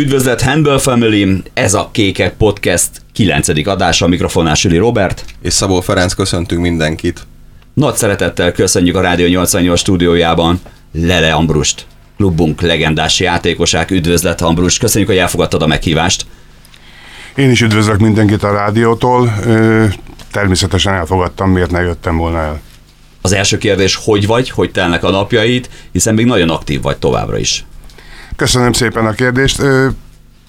Üdvözlet Handball Family, ez a Kékek Podcast 9. adása, a mikrofonás Üli Robert. És Szabó Ferenc, köszöntünk mindenkit. Nagy szeretettel köszönjük a Rádió 88 stúdiójában Lele Ambrust, klubunk legendás játékosák. Üdvözlet Ambrus, köszönjük, hogy elfogadtad a meghívást. Én is üdvözlök mindenkit a rádiótól. Természetesen elfogadtam, miért ne jöttem volna el. Az első kérdés, hogy vagy, hogy telnek a napjaid, hiszen még nagyon aktív vagy továbbra is. Köszönöm szépen a kérdést.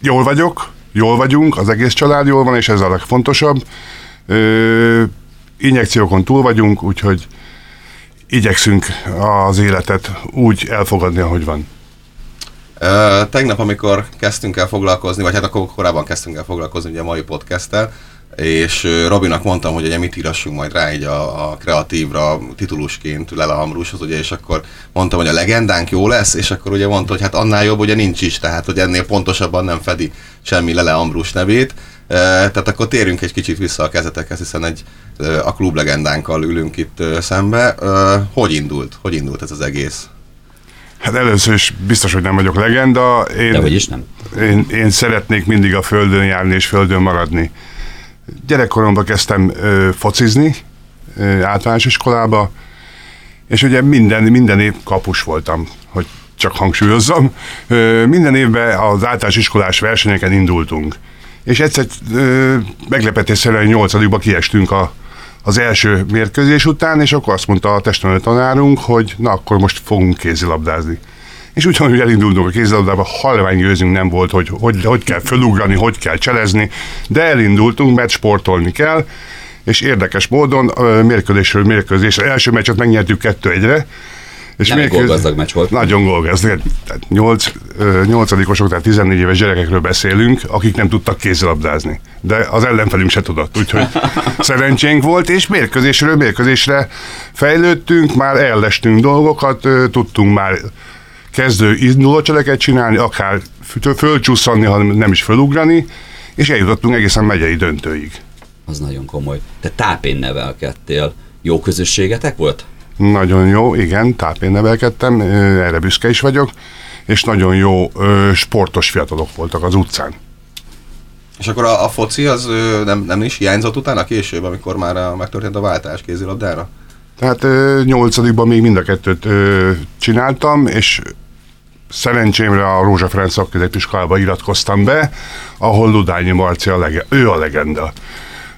Jól vagyok, jól vagyunk, az egész család jól van, és ez a legfontosabb. Injekciókon túl vagyunk, úgyhogy igyekszünk az életet úgy elfogadni, ahogy van. Uh, tegnap, amikor kezdtünk el foglalkozni, vagy hát akkor korábban kezdtünk el foglalkozni ugye a mai podcasttel, és Robinak mondtam, hogy ugye mit írassunk majd rá így a, a kreatívra titulusként Lela Ambrushoz, ugye, és akkor mondtam, hogy a legendánk jó lesz, és akkor ugye mondta, hogy hát annál jobb ugye nincs is, tehát hogy ennél pontosabban nem fedi semmi Lele Ambrus nevét. E, tehát akkor térjünk egy kicsit vissza a kezetekhez, hiszen egy a klub legendánkkal ülünk itt szembe. E, hogy indult? Hogy indult ez az egész? Hát először is biztos, hogy nem vagyok legenda. Én, De is nem. Én, én szeretnék mindig a földön járni és földön maradni. Gyerekkoromban kezdtem ö, focizni ö, általános iskolába, és ugye minden, minden év kapus voltam, hogy csak hangsúlyozzam. Ö, minden évben az általános iskolás versenyeken indultunk. És egyszer ö, meglepetésszerűen nyolcadikba kiestünk a, az első mérkőzés után, és akkor azt mondta a testnevelő tanárunk, hogy na akkor most fogunk kézilabdázni. És úgy, hogy elindultunk a kézilabdába, halvány gőzünk nem volt, hogy, hogy hogy kell fölugrani, hogy kell cselezni, de elindultunk, mert sportolni kell, és érdekes módon mérkőzésről mérkőzésre. Első meccset megnyertük kettő egyre, és nem mérkőz... gólgazdag meccs volt. Nagyon gólgazdag. Tehát 8, 8 tehát 14 éves gyerekekről beszélünk, akik nem tudtak kézilabdázni. De az ellenfelünk se tudott, úgyhogy szerencsénk volt, és mérkőzésről mérkőzésre fejlődtünk, már ellestünk dolgokat, tudtunk már kezdő indulócseleket csinálni, akár fölcsúszani, hanem nem is fölugrani, és eljutottunk egészen megyei döntőig. Az nagyon komoly. Te tápén nevelkedtél. Jó közösségetek volt? Nagyon jó, igen, tápén nevelkedtem, erre büszke is vagyok, és nagyon jó sportos fiatalok voltak az utcán. És akkor a, a foci az nem, nem is hiányzott utána később, amikor már a, megtörtént a váltás kézilabdára? Tehát nyolcadikban még mind a kettőt ö, csináltam, és szerencsémre a Rózsa Ferenc szakközépiskolába iratkoztam be, ahol Ludányi Marci a lege, ő a legenda.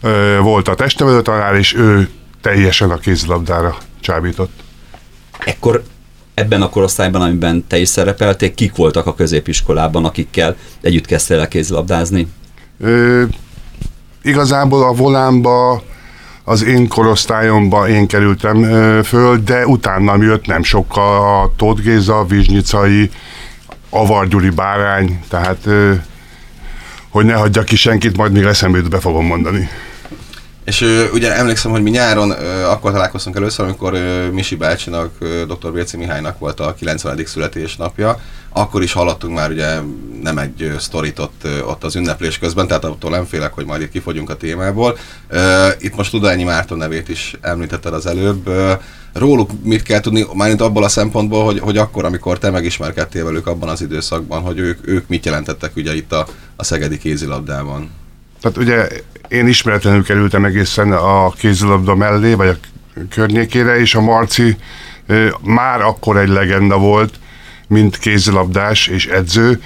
Ö, volt a testnevelő tanár, és ő teljesen a kézilabdára csábított. Ekkor ebben a korosztályban, amiben te is szerepeltél, kik voltak a középiskolában, akikkel együtt kezdtél el kézilabdázni? Ö, igazából a volánba az én korosztályomba én kerültem föl, de utána jött nem sokkal a Tóth Géza, Vizsnyicai, Avar Gyuri Bárány, tehát hogy ne hagyja ki senkit, majd még eszembe be fogom mondani. És ö, ugye emlékszem, hogy mi nyáron akkor találkoztunk először, amikor ö, Misi bácsinak, dr. Bérci Mihálynak volt a 90. születésnapja, akkor is hallottunk már ugye nem egy ö, sztorit ott, ott az ünneplés közben, tehát attól nem félek, hogy majd itt kifogyunk a témából. Itt most Tudányi Márton nevét is említetted az előbb. Róluk mit kell tudni, mármint abból a szempontból, hogy, hogy akkor, amikor te megismerkedtél velük abban az időszakban, hogy ők, ők mit jelentettek ugye itt a, a szegedi kézilabdában? Tehát ugye én ismeretlenül kerültem egészen a kézilabda mellé, vagy a környékére, és a Marci már akkor egy legenda volt, mint kézilabdás és edző,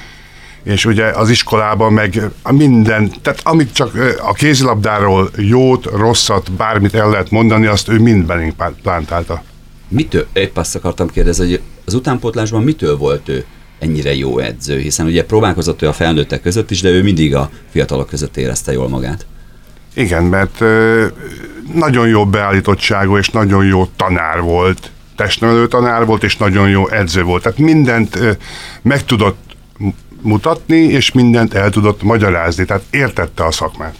és ugye az iskolában meg minden, tehát amit csak a kézilabdáról jót, rosszat, bármit el lehet mondani, azt ő mind belénk plántálta. Mitől, épp azt akartam kérdezni, hogy az utánpótlásban mitől volt ő ennyire jó edző, hiszen ugye próbálkozott ő a felnőttek között is, de ő mindig a fiatalok között érezte jól magát. Igen, mert nagyon jó beállítottságú és nagyon jó tanár volt, testnevelő tanár volt, és nagyon jó edző volt. Tehát mindent meg tudott mutatni, és mindent el tudott magyarázni, tehát értette a szakmát.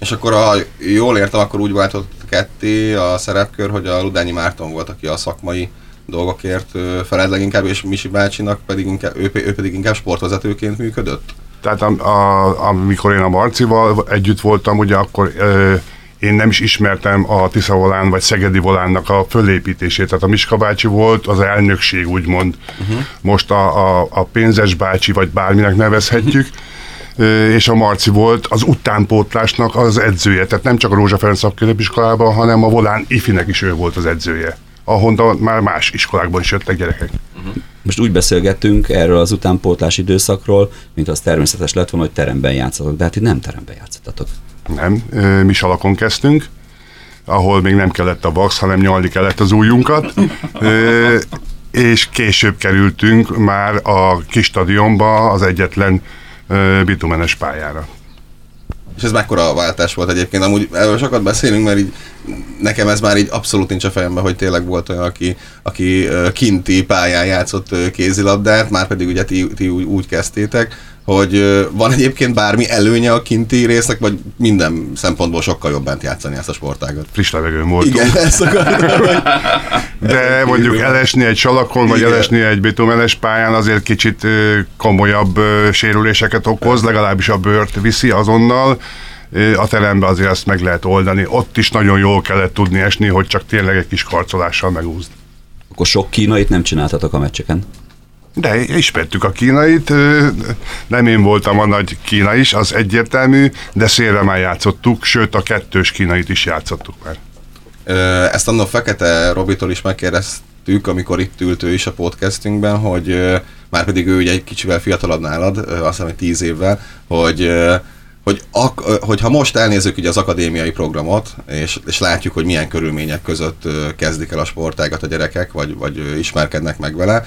És akkor, ha jól értem, akkor úgy váltott ketté a szerepkör, hogy a Ludányi Márton volt, aki a szakmai dolgokért feled leginkább, és Misi bácsinak pedig inkább, ő, ő pedig inkább sportvezetőként működött? Tehát a, a, amikor én a Marcival együtt voltam, ugye akkor ö, én nem is ismertem a Tisza volán vagy Szegedi volánnak a fölépítését. Tehát a Miska bácsi volt az elnökség, úgymond. Uh-huh. Most a, a, a pénzes bácsi, vagy bárminek nevezhetjük. Uh-huh. És a Marci volt az utánpótlásnak az edzője. Tehát nem csak a Rózsa Ferenc szakközépiskolában, hanem a volán ifinek is ő volt az edzője ahonnan már más iskolákból is jöttek gyerekek. Uh-huh. Most úgy beszélgettünk erről az utánpótlás időszakról, mint az természetes lett volna, hogy teremben játszatok, de hát itt nem teremben játszottatok. Nem, mi salakon kezdtünk, ahol még nem kellett a vax, hanem nyalni kellett az ujjunkat, és később kerültünk már a kis stadionba, az egyetlen bitumenes pályára. És ez mekkora váltás volt egyébként, amúgy erről sokat beszélünk, mert így nekem ez már így abszolút nincs a fejemben, hogy tényleg volt olyan, aki, aki kinti pályán játszott kézilabdát, már pedig ugye ti, ti úgy, úgy kezdtétek, hogy van egyébként bármi előnye a kinti résznek, vagy minden szempontból sokkal jobb bent játszani ezt a sportágat? Friss levegőn voltunk. Igen, ezt akartam, De mondjuk elesni egy salakon, vagy Igen. elesni egy bitumenes pályán azért kicsit komolyabb sérüléseket okoz, legalábbis a bőrt viszi azonnal a teremben azért ezt meg lehet oldani. Ott is nagyon jól kellett tudni esni, hogy csak tényleg egy kis karcolással megúzd. Akkor sok kínait nem csináltatok a meccseken? De ismertük a kínait, nem én voltam a nagy kína is, az egyértelmű, de szélre már játszottuk, sőt a kettős kínait is játszottuk már. Ezt annól Fekete Robitól is megkérdeztük, amikor itt ült ő is a podcastünkben, hogy már pedig ő ugye egy kicsivel fiatalabb nálad, azt hiszem, hogy tíz évvel, hogy hogy ak, hogyha most elnézzük ugye az akadémiai programot, és, és látjuk, hogy milyen körülmények között kezdik el a sportágat a gyerekek, vagy, vagy ismerkednek meg vele,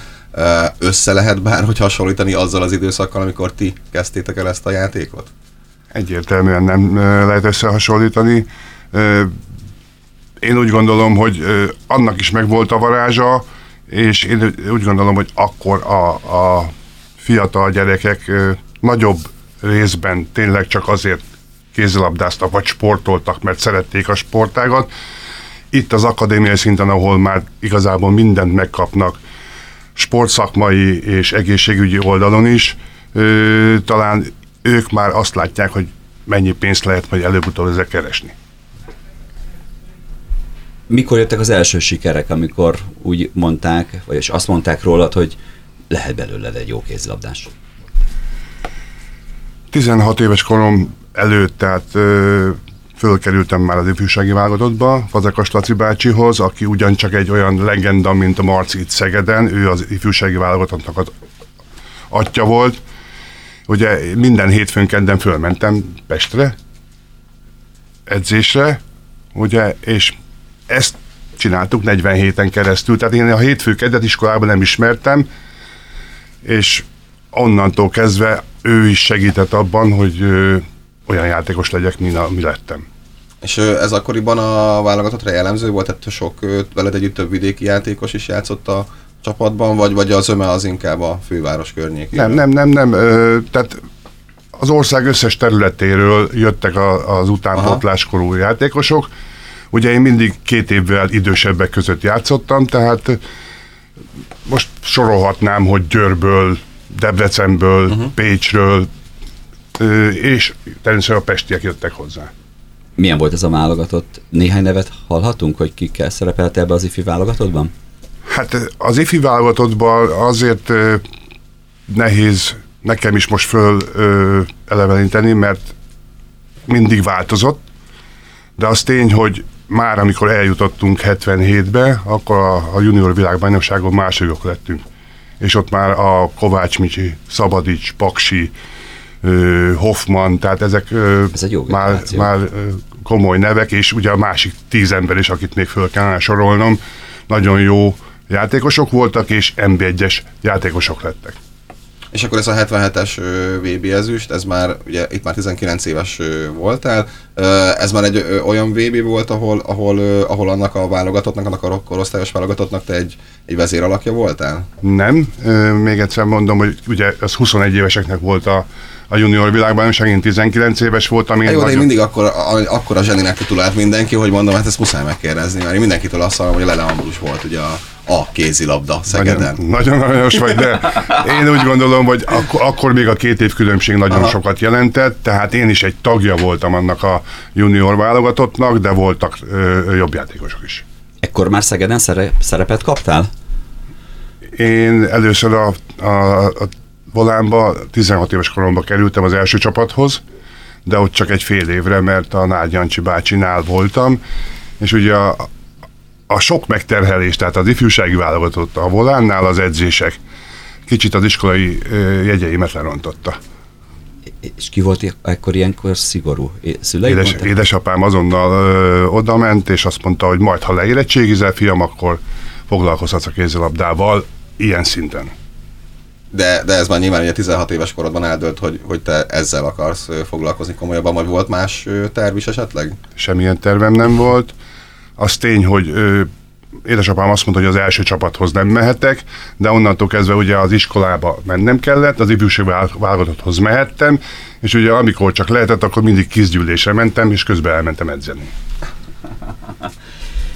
össze lehet bárhogy hasonlítani azzal az időszakkal, amikor ti kezdtétek el ezt a játékot? Egyértelműen nem lehet összehasonlítani. Én úgy gondolom, hogy annak is megvolt a varázsa, és én úgy gondolom, hogy akkor a, a fiatal gyerekek nagyobb részben tényleg csak azért kézilabdáztak, vagy sportoltak, mert szerették a sportágat. Itt az akadémiai szinten, ahol már igazából mindent megkapnak, sportszakmai és egészségügyi oldalon is, ö, talán ők már azt látják, hogy mennyi pénzt lehet majd előbb-utóbb ezzel keresni. Mikor jöttek az első sikerek, amikor úgy mondták, vagy azt mondták rólad, hogy lehet belőled egy jó kézilabdás? 16 éves korom előtt, tehát ö, fölkerültem már az ifjúsági válogatottba, Fazekas Laci bácsihoz, aki ugyancsak egy olyan legenda, mint a Marci itt Szegeden, ő az ifjúsági válogatottnak az atya volt. Ugye minden hétfőn kedden fölmentem Pestre, edzésre, ugye, és ezt csináltuk 40 héten keresztül, tehát én a hétfő kedvet iskolában nem ismertem, és onnantól kezdve ő is segített abban, hogy ö, olyan játékos legyek, mint a, mi lettem. És ez akkoriban a válogatottra jellemző volt, tehát sok veled együtt több vidéki játékos is játszott a csapatban, vagy, vagy az öme az inkább a főváros környékén? Nem, nem, nem, nem. Ö, tehát az ország összes területéről jöttek a, az utánpótláskorú játékosok. Ugye én mindig két évvel idősebbek között játszottam, tehát most sorolhatnám, hogy Győrből, Debrecenből, uh-huh. Pécsről, és természetesen a pestiek jöttek hozzá. Milyen volt ez a válogatott? Néhány nevet hallhatunk, hogy kikkel szerepelt ebbe az ifi válogatottban? Hát az ifi válogatottban azért nehéz nekem is most föl eleveníteni, mert mindig változott, de az tény, hogy már amikor eljutottunk 77-be, akkor a, a junior világbajnokságon másodikok lettünk és ott már a Kovács Micsi, Szabadics, Paksi, Hoffman, tehát ezek Ez egy jó már, már komoly nevek, és ugye a másik tíz ember is, akit még föl kellene sorolnom, nagyon jó játékosok voltak, és MB1-es játékosok lettek. És akkor ez a 77-es VB ezüst, ez már, ugye itt már 19 éves voltál, ez már egy olyan VB volt, ahol, ahol, ahol annak a válogatottnak, annak a korosztályos válogatottnak te egy, egy vezér alakja voltál? Nem, még egyszer mondom, hogy ugye az 21 éveseknek volt a, a junior világbajnokság, én 19 éves voltam. Én, jó, nagyon... én mindig akkor, a, akkor a zseninek titulált mindenki, hogy mondom, hát ezt muszáj megkérdezni, mert én mindenkitől azt mondom, hogy Lele Ambrus volt ugye a, a kézilabda Szegeden. Nagyon, aranyos vagy, de én úgy gondolom, hogy ak- akkor még a két év különbség nagyon Aha. sokat jelentett, tehát én is egy tagja voltam annak a junior válogatottnak, de voltak ö, jobb játékosok is. Ekkor már Szegeden szere- szerepet kaptál? Én először a, a, a volánba 16 éves koromban kerültem az első csapathoz, de ott csak egy fél évre, mert a Nagy Jancsi bácsinál voltam, és ugye a, a sok megterhelés, tehát az ifjúsági válogatott a volánnál az edzések kicsit az iskolai jegyeimet lerontotta. És ki volt ekkor ilyenkor szigorú? Szüleid Édes, mondták? édesapám azonnal ö, oda ment, és azt mondta, hogy majd ha leérettségizel, fiam, akkor foglalkozhatsz a kézilabdával ilyen szinten. De, de ez már nyilván ugye 16 éves korodban eldőlt, hogy, hogy te ezzel akarsz foglalkozni komolyabban, vagy volt más terv is esetleg? Semmilyen tervem nem volt. Az tény, hogy ö, édesapám azt mondta, hogy az első csapathoz nem mehetek, de onnantól kezdve ugye az iskolába mennem kellett, az ifjúság válogatotthoz mehettem, és ugye amikor csak lehetett, akkor mindig kizgyűlésre mentem, és közben elmentem edzeni.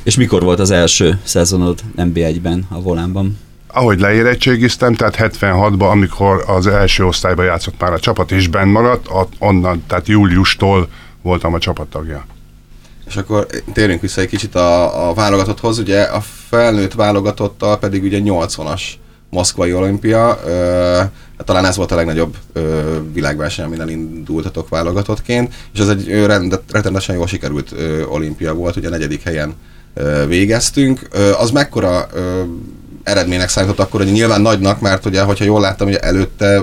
És mikor volt az első szezonod NB1-ben, a volánban? Ahogy leérettségiztem, tehát 76-ban, amikor az első osztályban játszott már a csapat, és benn maradt, onnan, tehát júliustól voltam a csapattagja. És akkor térjünk vissza egy kicsit a, a válogatotthoz, ugye a felnőtt válogatottal pedig ugye 80-as Moszkvai olimpia, ö, hát talán ez volt a legnagyobb ö, világverseny, amin elindultatok válogatottként, és ez egy ö, rendet, rettenetesen jól sikerült ö, olimpia volt, ugye a negyedik helyen ö, végeztünk. Ö, az mekkora ö, eredménynek számított akkor, hogy nyilván nagynak, mert ugye, hogyha jól láttam, ugye előtte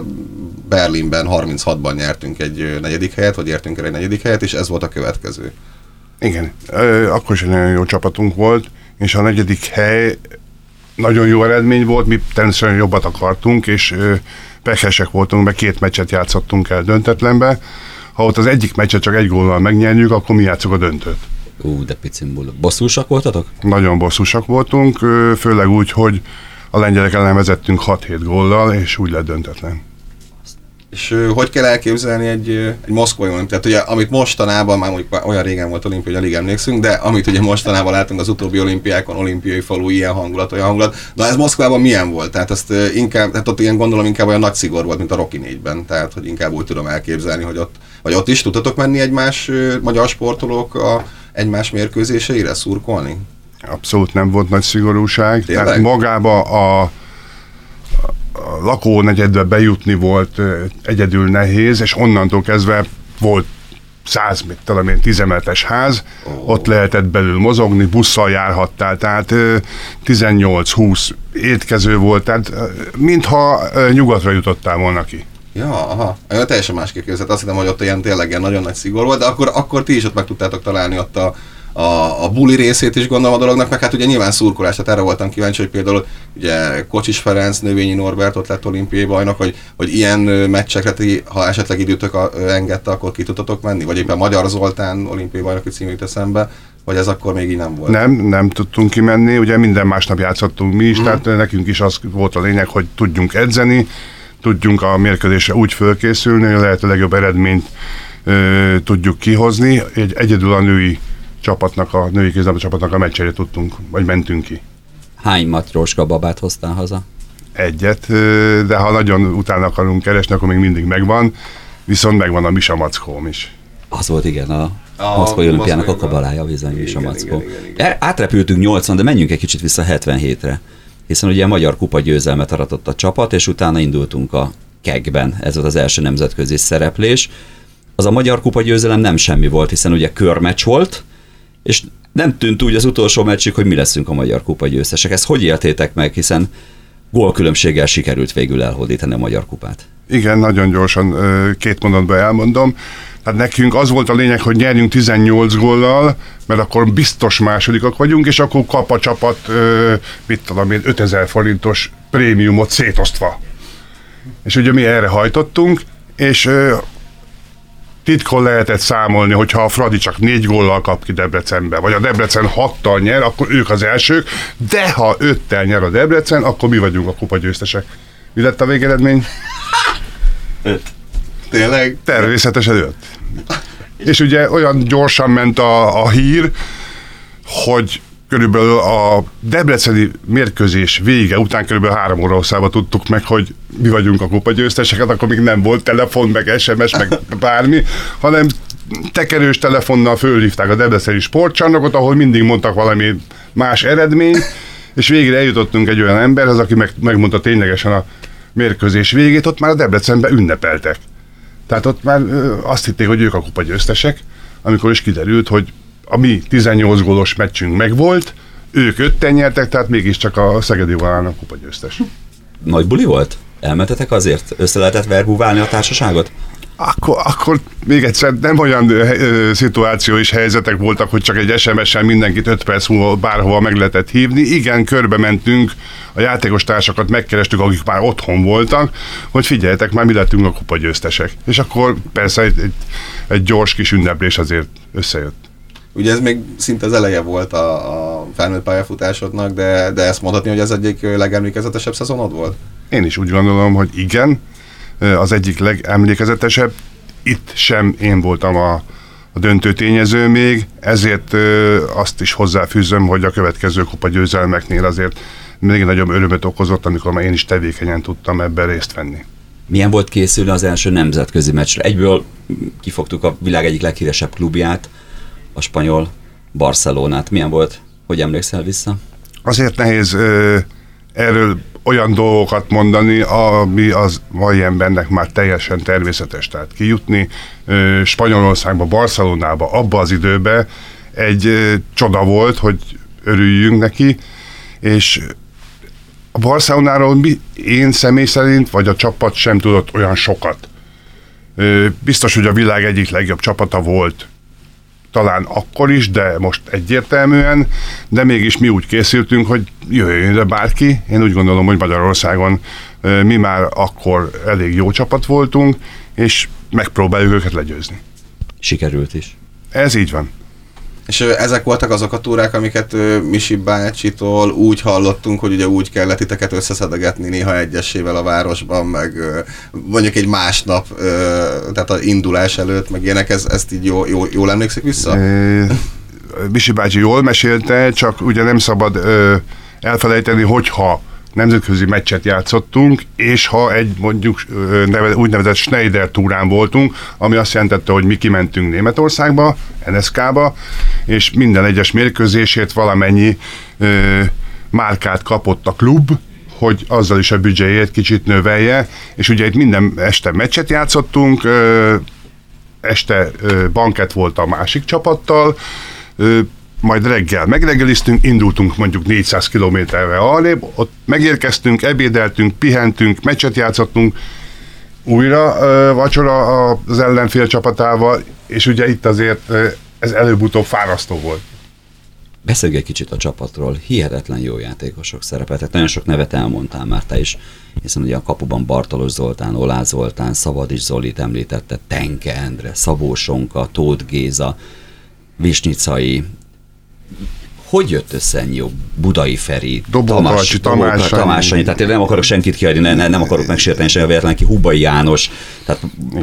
Berlinben 36-ban nyertünk egy negyedik helyet, vagy értünk el egy negyedik helyet, és ez volt a következő. Igen, akkor is egy nagyon jó csapatunk volt, és a negyedik hely nagyon jó eredmény volt, mi természetesen jobbat akartunk, és ö, pehesek voltunk, mert két meccset játszottunk el döntetlenbe. Ha ott az egyik meccset csak egy góllal megnyerjük, akkor mi játszok a döntőt. Ú, de picimbul. Bosszúsak voltatok? Nagyon bosszúsak voltunk, főleg úgy, hogy a lengyelek ellen vezettünk 6-7 góllal, és úgy lett döntetlen. És hogy kell elképzelni egy, egy moszkvai olimpiát? Ugye, amit mostanában, már mondjuk olyan régen volt olimpia, hogy alig emlékszünk, de amit ugye mostanában látunk az utóbbi olimpiákon, olimpiai falu, ilyen hangulat, olyan hangulat. Na ez Moszkvában milyen volt? Tehát azt ö, inkább, tehát ott ilyen gondolom inkább olyan nagy szigor volt, mint a Rocky 4-ben. Tehát, hogy inkább úgy tudom elképzelni, hogy ott, vagy ott is tudtatok menni egymás magyar sportolók a egymás mérkőzéseire szurkolni? Abszolút nem volt nagy szigorúság. Tényleg? Tehát magába a, a lakónegyedbe bejutni volt egyedül nehéz, és onnantól kezdve volt 100, mit tudom én, 10 emeletes ház, oh. ott lehetett belül mozogni, busszal járhattál, tehát ö, 18-20 étkező volt, tehát mintha nyugatra jutottál volna ki. Ja, aha. Én teljesen másképp képzelt. Azt hittem, hogy ott ilyen tényleg ilyen nagyon nagy szigor volt, de akkor, akkor ti is ott meg tudtátok találni ott a, a, a buli részét is gondolom a dolognak, meg hát ugye nyilván szurkolás, tehát erre voltam kíváncsi, hogy például ugye Kocsis Ferenc, Növényi Norbert ott lett olimpiai bajnok, hogy, hogy ilyen meccsekre ti, ha esetleg időtök a, engedte, akkor ki tudtatok menni? Vagy éppen Magyar Zoltán olimpiai bajnoki című jut eszembe, vagy ez akkor még így nem volt? Nem, nem tudtunk kimenni, ugye minden másnap játszottunk mi is, mm. tehát nekünk is az volt a lényeg, hogy tudjunk edzeni, tudjunk a mérkőzésre úgy fölkészülni, hogy a lehető legjobb eredményt ö, tudjuk kihozni. Egy, egyedül a női csapatnak, a női kézilabda csapatnak a meccsére tudtunk, vagy mentünk ki. Hány matróska babát hoztál haza? Egyet, de ha nagyon utána akarunk keresni, akkor még mindig megvan, viszont megvan a Misa Mackóm is. Az volt igen, a, A a Moszkvai olimpiának a kabalája bizony is a mackó. Er- Átrepültünk 80, de menjünk egy kicsit vissza 77-re. Hiszen ugye a Magyar Kupa győzelmet aratott a csapat, és utána indultunk a kegben. Ez volt az első nemzetközi szereplés. Az a Magyar Kupa győzelem nem semmi volt, hiszen ugye körmeccs volt, és nem tűnt úgy az utolsó meccsig, hogy mi leszünk a Magyar Kupa győztesek. Ezt hogy éltétek meg, hiszen gólkülönbséggel sikerült végül elhódítani a Magyar Kupát? Igen, nagyon gyorsan két mondatban elmondom. Tehát nekünk az volt a lényeg, hogy nyerjünk 18 góllal, mert akkor biztos másodikak vagyunk, és akkor kap a csapat, mit tudom én, 5000 forintos prémiumot szétosztva. És ugye mi erre hajtottunk, és titkon lehetett számolni, hogyha a Fradi csak négy góllal kap ki Debrecenbe, vagy a Debrecen hattal nyer, akkor ők az elsők, de ha öttel nyer a Debrecen, akkor mi vagyunk a kupa győztesek. Mi lett a végeredmény? Tényleg? Természetesen öt. És ugye olyan gyorsan ment a, a hír, hogy körülbelül a Debreceni mérkőzés vége után körülbelül három óra hosszába tudtuk meg, hogy mi vagyunk a kupa győzteseket, akkor még nem volt telefon, meg SMS, meg bármi, hanem tekerős telefonnal fölhívták a Debreceni sportcsarnokot, ahol mindig mondtak valami más eredmény, és végre eljutottunk egy olyan emberhez, aki meg, megmondta ténylegesen a mérkőzés végét, ott már a Debrecenben ünnepeltek. Tehát ott már azt hitték, hogy ők a kupa győztesek, amikor is kiderült, hogy a mi 18 gólos meccsünk megvolt, ők ötten nyertek, tehát mégiscsak a Szegedi Valának kupa győztes. Nagy buli volt? Elmentetek azért? Össze lehetett verbúválni a társaságot? Akkor, akkor még egyszer nem olyan ö, szituáció és helyzetek voltak, hogy csak egy SMS-sel mindenkit 5 perc múlva bárhova meg lehetett hívni. Igen, körbe mentünk, a játékos társakat megkerestük, akik már otthon voltak, hogy figyeljetek, már mi lettünk a kupa győztesek. És akkor persze egy, egy, egy gyors kis ünneplés azért összejött. Ugye ez még szinte az eleje volt a, a felnőtt pályafutásodnak, de, de ezt mondhatni, hogy ez egyik legemlékezetesebb szezonod volt? Én is úgy gondolom, hogy igen, az egyik legemlékezetesebb. Itt sem én voltam a, a döntő tényező még, ezért azt is hozzáfűzöm, hogy a következő kupa győzelmeknél azért még nagyobb örömöt okozott, amikor már én is tevékenyen tudtam ebben részt venni. Milyen volt készülni az első nemzetközi meccsre? Egyből kifogtuk a világ egyik leghíresebb klubját, a spanyol Barcelonát. Milyen volt? Hogy emlékszel vissza? Azért nehéz ö, erről olyan dolgokat mondani, ami az mai embernek már teljesen természetes. Tehát kijutni ö, Spanyolországba, Barcelonába, abba az időbe egy ö, csoda volt, hogy örüljünk neki, és a Barcelonáról mi, én személy szerint, vagy a csapat sem tudott olyan sokat. Ö, biztos, hogy a világ egyik legjobb csapata volt talán akkor is, de most egyértelműen, de mégis mi úgy készültünk, hogy jöjjön ide bárki. Én úgy gondolom, hogy Magyarországon mi már akkor elég jó csapat voltunk, és megpróbáljuk őket legyőzni. Sikerült is. Ez így van. És ezek voltak azok a túrák, amiket Misi bácsitól úgy hallottunk, hogy ugye úgy kellett titeket összeszedegetni néha egyesével a városban, meg mondjuk egy másnap, tehát az indulás előtt, meg ilyenek, ez, ezt így jó, jó, jól emlékszik vissza? Ö, Bisi bácsi jól mesélte, csak ugye nem szabad elfelejteni, hogyha nemzetközi meccset játszottunk, és ha egy mondjuk úgynevezett Schneider túrán voltunk, ami azt jelentette, hogy mi kimentünk Németországba, NSK-ba, és minden egyes mérkőzését valamennyi ö, márkát kapott a klub, hogy azzal is a büdzséjét kicsit növelje, és ugye itt minden este meccset játszottunk, ö, este ö, banket volt a másik csapattal, majd reggel megreggeliztünk, indultunk mondjuk 400 kilométerre arrébb, ott megérkeztünk, ebédeltünk, pihentünk, meccset játszottunk, újra ö, vacsora az ellenfél csapatával, és ugye itt azért ö, ez előbb-utóbb fárasztó volt. Beszélj egy kicsit a csapatról. Hihetetlen jó játékosok szerepeltek. Nagyon sok nevet elmondtál már te is, hiszen ugye a kapuban Bartalos Zoltán, Olá Zoltán, Szabadis Zolit említette, Tenke Endre, Szabó Sonka, Tóth Géza, Visnyicai. Hogy jött össze ennyi jó? Budai Feri, Tamás Tamás. Tamás Sanyi. Tehát én nem akarok senkit kiadni, ne, ne, nem akarok megsérteni sem véletlen ki, Hubai János, tehát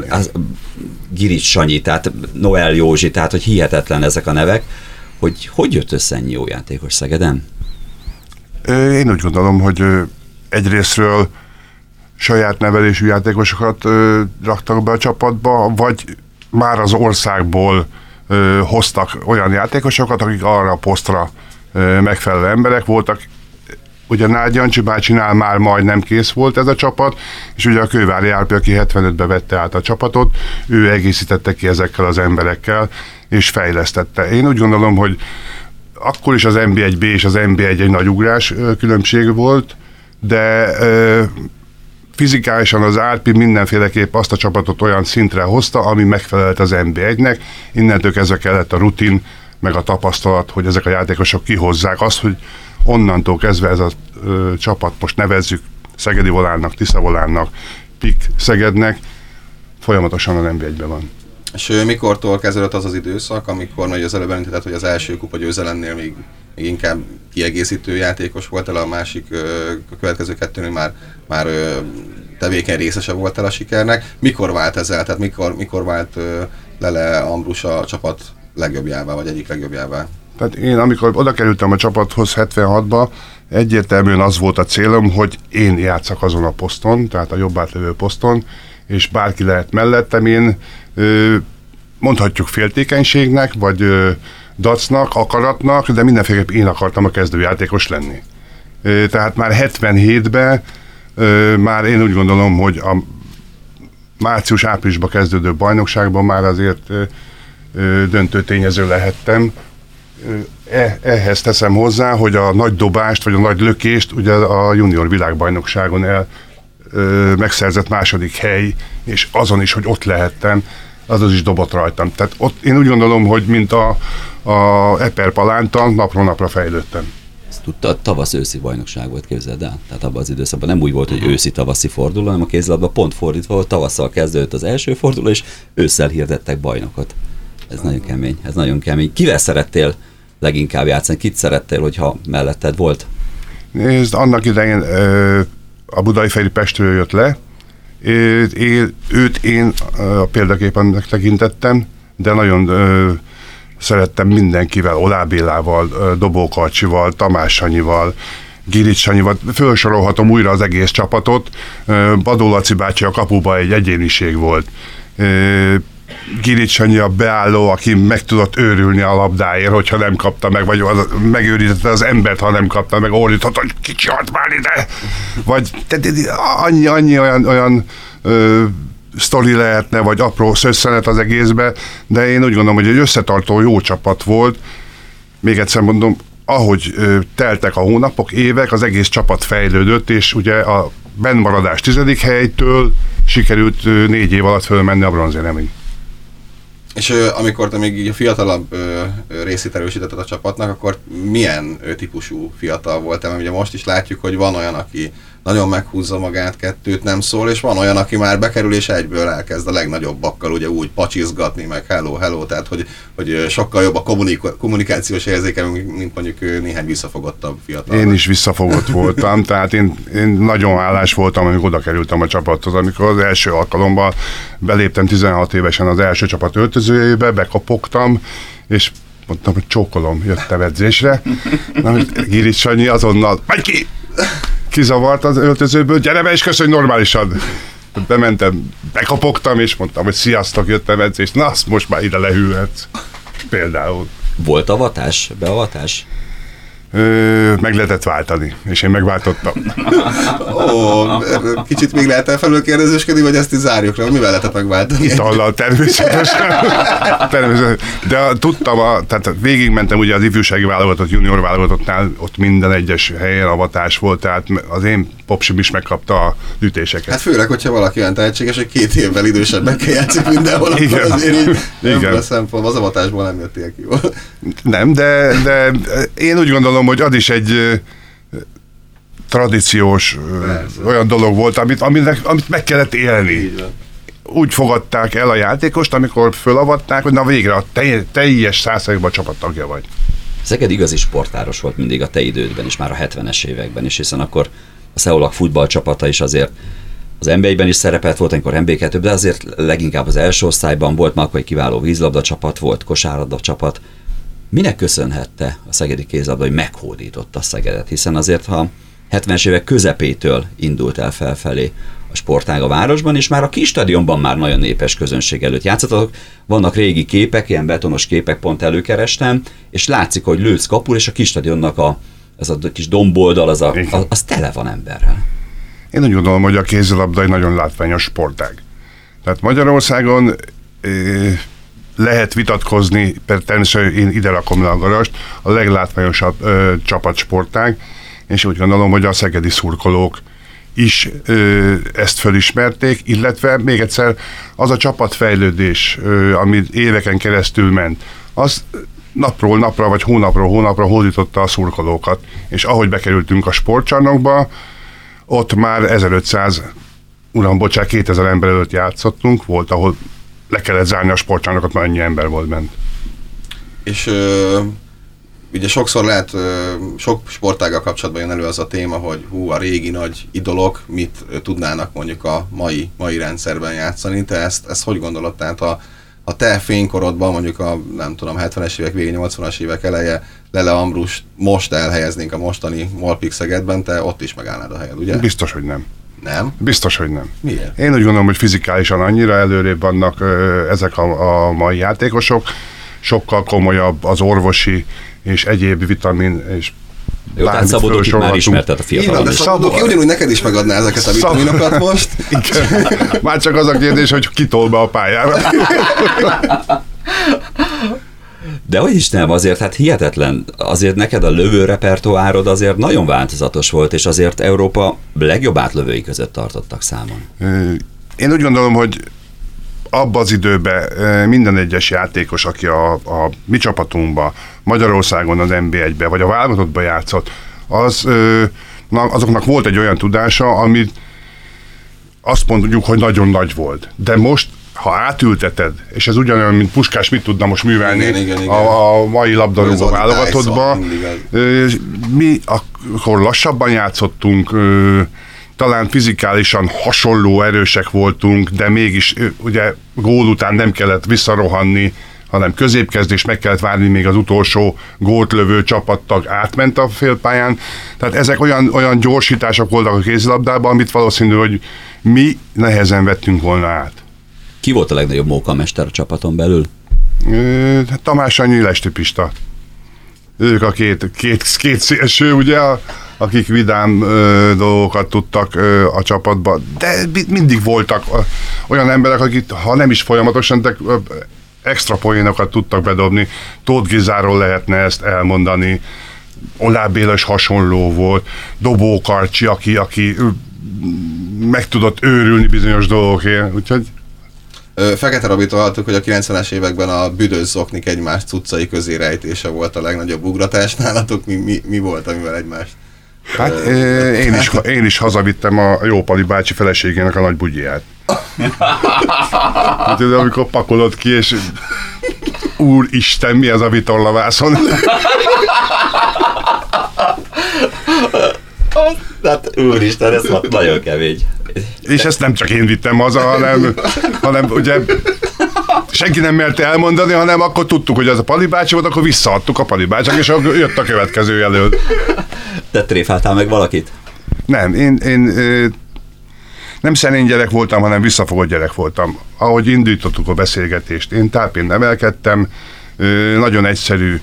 az, Girics Sanyi, tehát Noel Józsi, tehát hogy hihetetlen ezek a nevek, hogy hogy jött össze ennyi jó játékos Szegeden? Én úgy gondolom, hogy egyrésztről saját nevelésű játékosokat raktak be a csapatba, vagy már az országból ö, hoztak olyan játékosokat, akik arra a posztra ö, megfelelő emberek voltak. Ugye Nágy Jancsi bácsinál már majdnem kész volt ez a csapat, és ugye a Kővári Árpi, aki 75-ben vette át a csapatot, ő egészítette ki ezekkel az emberekkel, és fejlesztette. Én úgy gondolom, hogy akkor is az NB1B és az NB1 egy nagy ugrás különbség volt, de ö, fizikálisan az Árpi mindenféleképp azt a csapatot olyan szintre hozta, ami megfelelt az NB1-nek. Innentől kezdve kellett a rutin, meg a tapasztalat, hogy ezek a játékosok kihozzák azt, hogy onnantól kezdve ez a ö, csapat, most nevezzük Szegedi Volánnak, Tisza Volánnak, Pik Szegednek, folyamatosan a NB1-ben van. És ö, mikortól kezdődött az az időszak, amikor nagy az előbb említetted, hogy az első kupa győzelemnél még inkább kiegészítő játékos voltál, a másik, a következő kettőnél már, már tevékeny részese voltál a sikernek. Mikor vált ez el? Tehát mikor, mikor vált Lele Ambrus a csapat legjobbjává, vagy egyik legjobbjává? Tehát én, amikor oda kerültem a csapathoz 76-ba, egyértelműen az volt a célom, hogy én játszak azon a poszton, tehát a jobb átlövő poszton, és bárki lehet mellettem, én mondhatjuk féltékenységnek, vagy dacnak, akaratnak, de mindenféleképp én akartam a kezdőjátékos lenni. Tehát már 77-ben ö, már én úgy gondolom, hogy a március-áprilisban kezdődő bajnokságban már azért döntő tényező lehettem. E, ehhez teszem hozzá, hogy a nagy dobást, vagy a nagy lökést ugye a junior világbajnokságon el megszerzett második hely, és azon is, hogy ott lehettem, az az is dobott rajtam. Tehát ott én úgy gondolom, hogy mint a, a Eper Palánta, napról napra fejlődtem. Ezt tudta, tavasz-őszi bajnokság volt, képzeld el. Tehát abban az időszakban nem úgy volt, hogy őszi-tavaszi forduló, hanem a kézilabban pont fordítva, hogy tavasszal kezdődött az első forduló, és ősszel hirdettek bajnokot. Ez nagyon kemény, ez nagyon kemény. Kivel szerettél leginkább játszani? Kit szerettél, hogyha melletted volt? Nézd, annak idején ö, a Budai Feri Pestről jött le, én, őt én a példaképpen tekintettem, de nagyon ö, szerettem mindenkivel, Olá Bélával, Dobó Karcsival, Tamás Sanyival, Girics Sanyival, felsorolhatom újra az egész csapatot. Badó Laci bácsi a kapuba egy egyéniség volt. Girics a beálló, aki meg tudott őrülni a labdáért, hogyha nem kapta meg, vagy az, megőrizette az embert, ha nem kapta meg, ordított, hogy kicsi már ide! Vagy de, de, de, annyi, annyi olyan, olyan ö, sztori lehetne, vagy apró szösszenet az egészbe, de én úgy gondolom, hogy egy összetartó jó csapat volt. Még egyszer mondom, ahogy ö, teltek a hónapok, évek, az egész csapat fejlődött, és ugye a bennmaradás tizedik helytől sikerült ö, négy év alatt fölmenni a bronzéremig. És amikor te még így a fiatalabb részét erősítetted a csapatnak, akkor milyen típusú fiatal voltál? Mert ugye most is látjuk, hogy van olyan, aki nagyon meghúzza magát, kettőt nem szól, és van olyan, aki már bekerül és egyből elkezd a legnagyobbakkal ugye úgy pacsizgatni, meg hello, hello, tehát hogy, hogy sokkal jobb a kommunik- kommunikációs érzéke, mint mondjuk néhány visszafogottabb fiatal. Én is visszafogott voltam, tehát én, én nagyon hálás voltam, amikor oda kerültem a csapathoz, amikor az első alkalommal beléptem 16 évesen az első csapat öltözőjébe, bekopogtam, és mondtam, hogy csókolom, jöttem edzésre. Na, Girics Sanyi azonnal, megy ki! Kizavart az öltözőből, gyere be és köszönj normálisan. Bementem, bekapogtam, és mondtam, hogy sziasztok, jöttem edzést, na azt most már ide lehűlhetsz. Például. Volt avatás, beavatás? Ö, meg lehetett váltani, és én megváltottam. Ó, kicsit még lehet el felül kérdezősködni, vagy ezt is zárjuk le, mivel lehetett megváltani? Itallal természetesen. természetesen. De tudtam, a, tehát végigmentem ugye az ifjúsági válogatott, junior válogatottnál, ott minden egyes helyen avatás volt, tehát az én popsim is megkapta a ütéseket. Hát főleg, hogyha valaki olyan tehetséges, hogy két évvel idősebbnek kell játszik mindenhol, Igen. azért így Igen. a szempont, az avatásból nem jöttél ki jól. Nem, de, de én úgy gondolom, hogy az is egy tradíciós Persze. olyan dolog volt, amit, amit, amit meg kellett élni. Úgy fogadták el a játékost, amikor fölavatták, hogy na végre a teljes százszerűen a csapattagja vagy. Szeged igazi sportáros volt mindig a te idődben is, már a 70-es években is, hiszen akkor a Szeolak futballcsapata is azért az nba is szerepelt volt, amikor nb de azért leginkább az első osztályban volt, már akkor egy kiváló vízlabda csapat volt, kosárlabda csapat. Minek köszönhette a szegedi kézlabda, hogy meghódította a Szegedet? Hiszen azért, ha 70-es évek közepétől indult el felfelé a sportág a városban, és már a kis stadionban már nagyon népes közönség előtt játszatok. Vannak régi képek, ilyen betonos képek pont előkerestem, és látszik, hogy lősz kapul, és a kis stadionnak a, az a kis domboldal, az, a, az, az tele van emberrel. Én úgy gondolom, hogy a kézilabda egy nagyon látványos sportág. Tehát Magyarországon lehet vitatkozni, természetesen én ide rakom le a garast, a leglátványosabb ö, csapatsportág, és úgy gondolom, hogy a szegedi szurkolók is ö, ezt fölismerték, illetve még egyszer az a csapatfejlődés, ö, ami éveken keresztül ment, az napról napra, vagy hónapról hónapra hódította a szurkolókat. És ahogy bekerültünk a sportcsarnokba, ott már 1500, uram, bocsánat, 2000 ember előtt játszottunk, volt, ahol le kellett zárni a sportcsarnokot, mert annyi ember volt bent. És ö, ugye sokszor lehet, ö, sok sportággal kapcsolatban jön elő az a téma, hogy hú, a régi nagy idolok mit tudnának mondjuk a mai, mai rendszerben játszani. Te ezt, ezt hogy gondolod? Tehát a a te fénykorodban, mondjuk a nem tudom, 70-es évek végén, 80-as évek eleje, Lele Ambrus most elhelyeznénk a mostani Molpix Szegedben, te ott is megállnád a helyed, ugye? Biztos, hogy nem. Nem? Biztos, hogy nem. Miért? Én úgy gondolom, hogy fizikálisan annyira előrébb vannak ö, ezek a, a mai játékosok, sokkal komolyabb az orvosi és egyéb vitamin és Jó, tehát bármit Szabó Dokit már ismerted a fiatalon de is. Szabó Doki ugyanúgy neked is megadná ezeket a vitaminokat most. Igen. Már csak az a kérdés, hogy kitol be a pályára. De hogy is nem, azért hát hihetetlen, azért neked a lövő repertoárod azért nagyon változatos volt, és azért Európa legjobb átlövői között tartottak számon. Én úgy gondolom, hogy abban az időben minden egyes játékos, aki a, a mi csapatunkban, Magyarországon az NB1-be, vagy a válogatottban játszott, az, azoknak volt egy olyan tudása, amit azt mondjuk, hogy nagyon nagy volt. De most, ha átülteted, és ez ugyanolyan, mint Puskás mit tudna most művelni Igen, igen, igen. A, a mai labdarúgó válogatottba, mi akkor lassabban játszottunk, talán fizikálisan hasonló erősek voltunk, de mégis ugye gól után nem kellett visszarohanni, hanem középkezdés, meg kellett várni, még az utolsó gólt lövő csapattag átment a félpályán. Tehát ezek olyan, olyan gyorsítások voltak a kézilabdában, amit valószínű, hogy mi nehezen vettünk volna át. Ki volt a legnagyobb mókamester a csapaton belül? Hát Tamás Annyi, Lesti Pista. Ők a két, két, két szélső, ugye, akik vidám ö, dolgokat tudtak ö, a csapatba, de mi- mindig voltak olyan emberek, akik, ha nem is folyamatosan, de ö, extra poénokat tudtak bedobni. Tóth Gizáról lehetne ezt elmondani. Oláb Béla is hasonló volt. Dobó Karcsi, aki, aki meg tudott őrülni bizonyos dolgokért. Úgyhogy Fekete Robitól hallottuk, hogy a 90-es években a büdös zoknik egymás cuccai közé rejtése volt a legnagyobb ugratás nálatok. Mi, mi, mi volt, amivel egymást? Hát ö, én is, én is hazavittem a Jópali bácsi feleségének a nagy bugyját. Hát, ez amikor pakolod ki, és Úristen, mi ez a vitorlavászon? Hát úristen, ez nagyon kemény. És ezt nem csak én vittem haza, hanem, hanem ugye senki nem merte elmondani, hanem akkor tudtuk, hogy az a Pali bácsi volt, akkor visszaadtuk a Pali bácsinak, és akkor jött a következő jelölt. Te tréfáltál meg valakit? Nem, én, én nem szerény gyerek voltam, hanem visszafogott gyerek voltam. Ahogy indítottuk a beszélgetést, én tápén nevelkedtem, nagyon egyszerű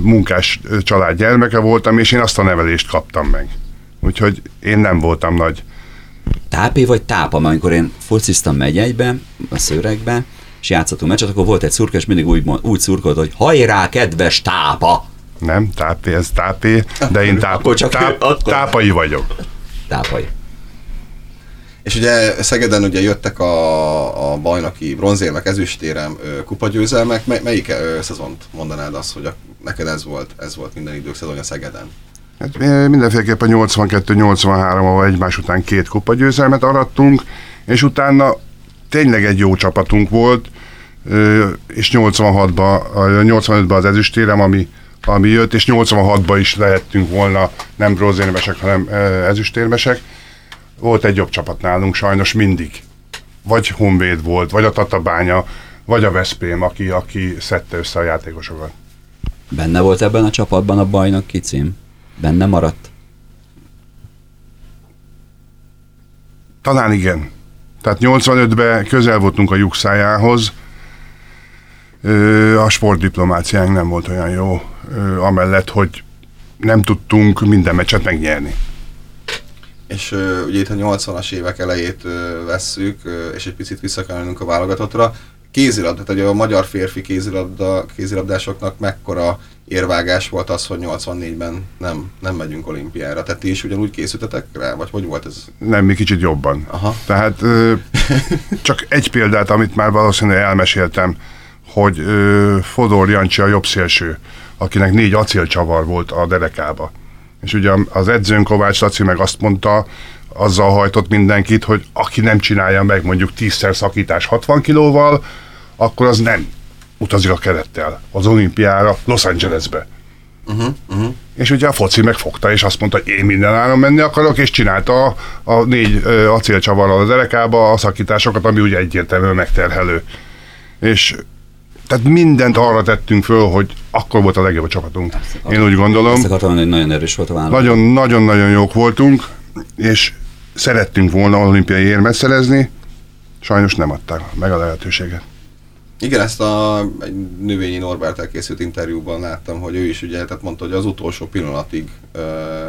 munkás család gyermeke voltam, és én azt a nevelést kaptam meg. Úgyhogy én nem voltam nagy. Tápé vagy tápa, mert amikor én fociztam megyegybe, a szőregbe, és játszottunk meccset, akkor volt egy szurka, és mindig úgy, úgy szurkolt, hogy hajrá, kedves tápa! Nem, tápé, ez tápé, de én táp, Akkor csak táp, ő- akkor- tápai vagyok. Tápai. És ugye Szegeden ugye jöttek a, a bajnoki bronzérmek, ezüstérem, kupagyőzelmek. Mely, melyik szezont mondanád azt, hogy a, neked ez volt, ez volt minden idők szezonja Szegeden? Hát mindenféleképpen 82-83, ahol egymás után két kupa győzelmet arattunk, és utána tényleg egy jó csapatunk volt, és 86-ban, 85-ban az ezüstérem, ami, ami jött, és 86-ban is lehettünk volna nem bronzérmesek, hanem ezüstérmesek. Volt egy jobb csapat nálunk sajnos mindig. Vagy Honvéd volt, vagy a Tatabánya, vagy a Veszprém, aki, aki szedte össze a játékosokat. Benne volt ebben a csapatban a bajnok kicím? Benne maradt? Talán igen. Tehát 85-ben közel voltunk a lyukszájához, Ö, a sportdiplomáciánk nem volt olyan jó, amellett, hogy nem tudtunk minden meccset megnyerni. És ö, ugye itt a 80-as évek elejét vesszük, és egy picit vissza kell mennünk a válogatottra. Kézilabda, tehát ugye a magyar férfi kézilabda, kézilabdásoknak mekkora érvágás volt az, hogy 84-ben nem, nem megyünk olimpiára. Tehát ti is ugyanúgy készültetek rá, vagy hogy volt ez? Nem, mi kicsit jobban. Aha. Tehát ö, csak egy példát, amit már valószínűleg elmeséltem, hogy ö, Fodor Jancsi a jobb szélső, akinek négy acélcsavar volt a derekába. És ugye az edzőn Kovács Laci meg azt mondta, azzal hajtott mindenkit, hogy aki nem csinálja meg mondjuk tízszer szakítás 60 kilóval, akkor az nem utazik a kerettel az olimpiára Los Angelesbe. Uh-huh, uh-huh. És ugye a foci megfogta, és azt mondta, hogy én minden áron menni akarok, és csinálta a, a négy ö, acélcsavarral az erekába a szakításokat, ami ugye egyértelműen megterhelő. És tehát mindent arra tettünk föl, hogy akkor volt a legjobb a csapatunk. Én úgy gondolom. Ezt akartam hogy nagyon erős volt a vállalat. Nagyon, nagyon-nagyon jók voltunk, és szerettünk volna olimpiai érmet szerezni, sajnos nem adták meg a lehetőséget. Igen, ezt a egy növényi Norbert készült interjúban láttam, hogy ő is ugye, tehát mondta, hogy az utolsó pillanatig ö,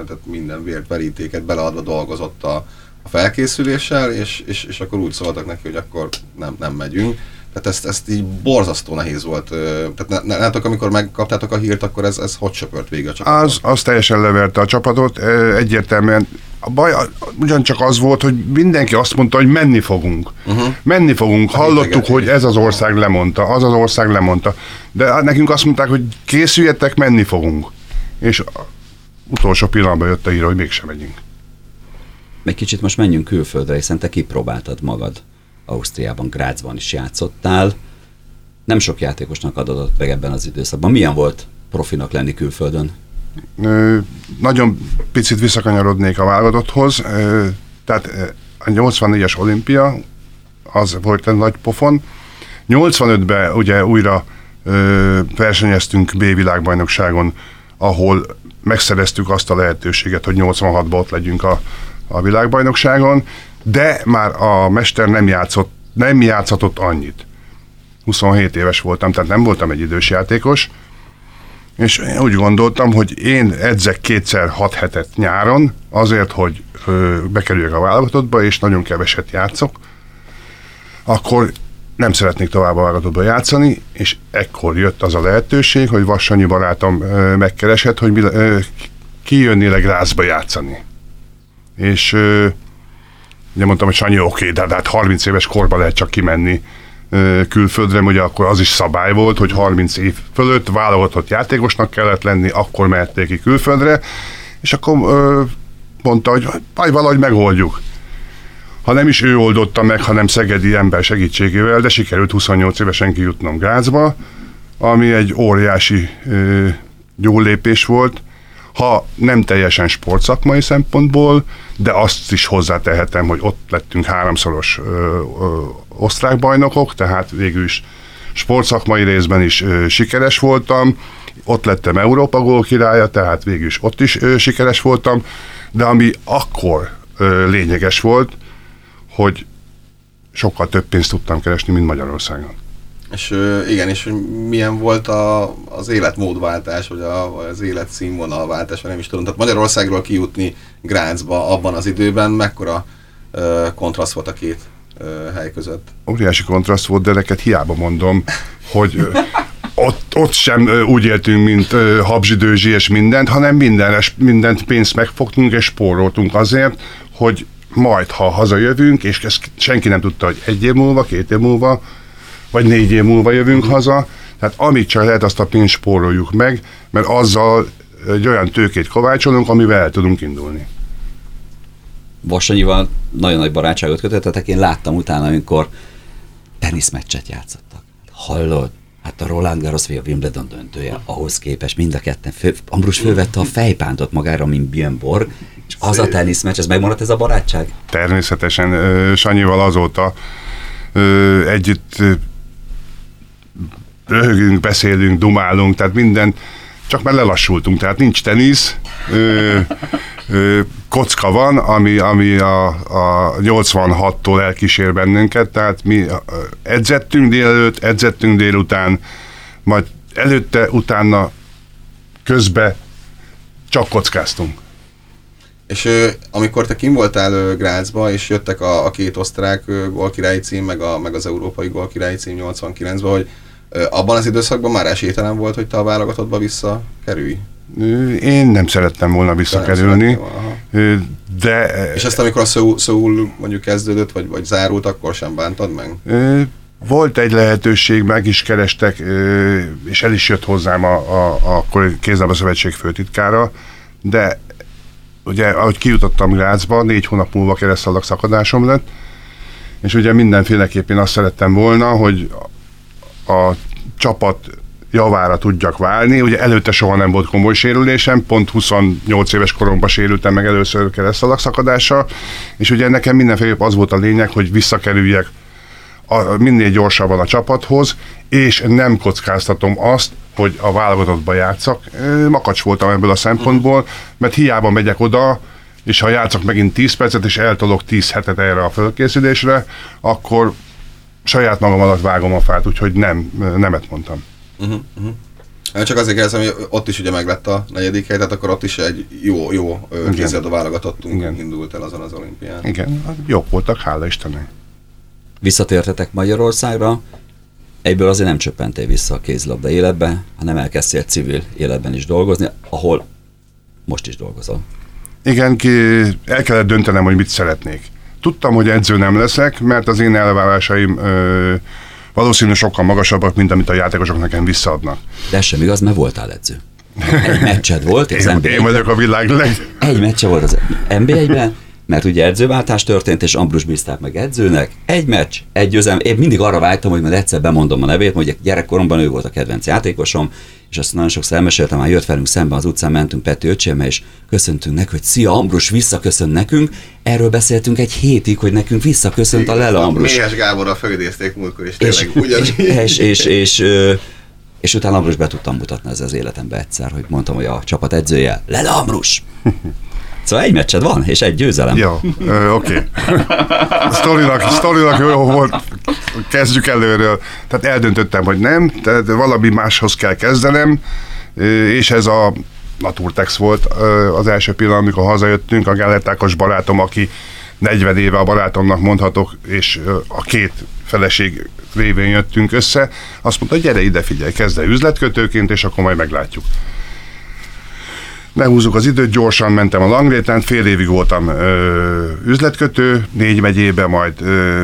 tehát minden vért, verítéket beleadva dolgozott a, a felkészüléssel, és, és, és akkor úgy szóltak neki, hogy akkor nem, nem megyünk. Tehát ezt, ezt így borzasztó nehéz volt. Tehát ne, amikor megkaptátok a hírt, akkor ez, ez hogy söpört végig a csapatot? Az, az teljesen leverte a csapatot, egyértelműen. A baj ugyancsak az volt, hogy mindenki azt mondta, hogy menni fogunk. Uh-huh. Menni fogunk. Hallottuk, integetés. hogy ez az ország lemondta, az az ország lemondta. De nekünk azt mondták, hogy készüljetek, menni fogunk. És utolsó pillanatban jött a hír, hogy mégsem megyünk. Egy kicsit most menjünk külföldre, hiszen te kipróbáltad magad. Ausztriában, Grazban is játszottál. Nem sok játékosnak adott meg ebben az időszakban. Milyen volt profinak lenni külföldön? Nagyon picit visszakanyarodnék a válogatotthoz. Tehát a 84-es olimpia, az volt egy nagy pofon. 85-ben ugye újra versenyeztünk B világbajnokságon, ahol megszereztük azt a lehetőséget, hogy 86-ban ott legyünk a, a világbajnokságon, de már a mester nem játszott, nem játszhatott annyit. 27 éves voltam, tehát nem voltam egy idős játékos, és én úgy gondoltam, hogy én edzek kétszer hat hetet nyáron, azért, hogy ö, bekerüljek a válogatottba, és nagyon keveset játszok, akkor nem szeretnék tovább a válogatottba játszani, és ekkor jött az a lehetőség, hogy Vassanyi barátom ö, megkeresett, hogy ö, kijönnél Grászba játszani. És ö, ugye mondtam, hogy Sanyi, oké, de, de hát 30 éves korban lehet csak kimenni külföldre, ugye akkor az is szabály volt, hogy 30 év fölött válogatott játékosnak kellett lenni, akkor mehették ki külföldre, és akkor ö, mondta, hogy majd valahogy megoldjuk. Ha nem is ő oldotta meg, hanem szegedi ember segítségével, de sikerült 28 évesen kijutnom Gázba, ami egy óriási ö, jó lépés volt, ha nem teljesen sportszakmai szempontból, de azt is hozzátehetem, hogy ott lettünk háromszoros ö, ö, osztrák bajnokok, tehát végül is sportszakmai részben is ö, sikeres voltam, ott lettem Európa gól királya, tehát végül is ott is ö, sikeres voltam, de ami akkor ö, lényeges volt, hogy sokkal több pénzt tudtam keresni, mint Magyarországon. És igen, és hogy milyen volt a, az életmódváltás, vagy a, az életszínvonalváltás, nem is tudom. Tehát Magyarországról kijutni Grácsba abban az időben, mekkora ö, kontraszt volt a két ö, hely között? óriási kontraszt volt, de neked hiába mondom, hogy ö, ott, ott sem ö, úgy éltünk, mint ö, Habzsi Dőzsi és mindent, hanem minden, mindent pénzt megfogtunk és spóroltunk azért, hogy majd, ha hazajövünk, és ezt senki nem tudta, hogy egy év múlva, két év múlva, vagy négy év múlva jövünk haza, tehát amit csak lehet, azt a pénzt spóroljuk meg, mert azzal egy olyan tőkét kovácsolunk, amivel el tudunk indulni. Vassanyival nagyon nagy barátságot kötöttetek, én láttam utána, amikor teniszmeccset játszottak. Hallod? Hát a Roland Garros vagy a Wimbledon döntője, ahhoz képest mind a ketten, fő, Ambrus fölvette a fejpántot magára, mint Björn Borg, és az a teniszmeccs, ez megmaradt ez a barátság? Természetesen Sanyival azóta együtt röhögünk, beszélünk, dumálunk, tehát minden, csak már lelassultunk, tehát nincs tenisz, ö, ö, kocka van, ami, ami a, a 86-tól elkísér bennünket, tehát mi edzettünk délelőtt, edzettünk délután, majd előtte, utána, közbe csak kockáztunk. És amikor te kim voltál ö, Grácsba, és jöttek a, a két osztrák gólkirályi cím, meg, a, meg az európai gólkirályi cím 89-ben, hogy abban az időszakban már esélytelen volt, hogy te a válogatottba visszakerülj? Én nem szerettem volna visszakerülni, de És ezt amikor a Szöul mondjuk kezdődött, vagy, vagy zárult, akkor sem bántad meg? Volt egy lehetőség, meg is kerestek, és el is jött hozzám a, a, a kézlába szövetség főtitkára, de ugye, ahogy kijutottam Grácsba, négy hónap múlva keresztalag szakadásom lett, és ugye mindenféleképpen azt szerettem volna, hogy a csapat javára tudjak válni. Ugye előtte soha nem volt komoly sérülésem, pont 28 éves koromban sérültem meg először keresztalag szakadással, és ugye nekem mindenféleképp az volt a lényeg, hogy visszakerüljek a, minél gyorsabban a csapathoz, és nem kockáztatom azt, hogy a válogatottba játszak. Makacs voltam ebből a szempontból, mert hiába megyek oda, és ha játszok megint 10 percet, és eltolok 10 hetet erre a fölkészülésre, akkor saját magam alatt vágom a fát, úgyhogy nem, nemet mondtam. Uh-huh, uh-huh. Csak azért kérdezem, hogy ott is ugye meglett a negyedik hely, tehát akkor ott is egy jó, jó kézilabda válogatottunk Igen. indult el azon az olimpián. Igen, jók voltak, hála Istennek. Visszatértetek Magyarországra, egyből azért nem csöppentél vissza a kézilabda életbe, hanem elkezdtél civil életben is dolgozni, ahol most is dolgozol. Igen, ki, el kellett döntenem, hogy mit szeretnék. Tudtam, hogy edző nem leszek, mert az én elvárásaim ö, valószínűleg sokkal magasabbak, mint amit a játékosok nekem visszaadnak. De ez sem igaz, mert voltál edző. Egy meccsed volt, az én, én vagyok a világ leg... Egy meccse volt az NBA-ben, mert ugye edzőváltás történt, és Ambrus bízták meg edzőnek. Egy meccs, egy győzelem. Én mindig arra vágytam, hogy majd egyszer bemondom a nevét, hogy gyerekkoromban ő volt a kedvenc játékosom, és azt nagyon sokszor elmeséltem, már jött velünk szembe az utcán, mentünk Peti öcsémmel, és köszöntünk neki, hogy szia Ambrus, visszaköszön nekünk. Erről beszéltünk egy hétig, hogy nekünk visszaköszönt a Lela Ambrus. Méhes Gáborra fölidézték múltkor, és tényleg. És, és, és, és, és, és utána Ambrus be tudtam mutatni ez az életembe egyszer, hogy mondtam, hogy a csapat edzője, Lela Ambrus! Szóval egy meccsed van, és egy győzelem. Jó, oké. Okay. Sztorinak, jó volt, kezdjük előről. Tehát eldöntöttem, hogy nem, tehát valami máshoz kell kezdenem, és ez a Naturtex volt az első pillanat, amikor hazajöttünk, a Gellertákos barátom, aki 40 éve a barátomnak mondhatok, és a két feleség révén jöttünk össze, azt mondta, gyere ide, figyelj, kezd üzletkötőként, és akkor majd meglátjuk. Lehúzzuk az időt, gyorsan mentem a Langréten, fél évig voltam ö, üzletkötő, négy megyébe, majd ö,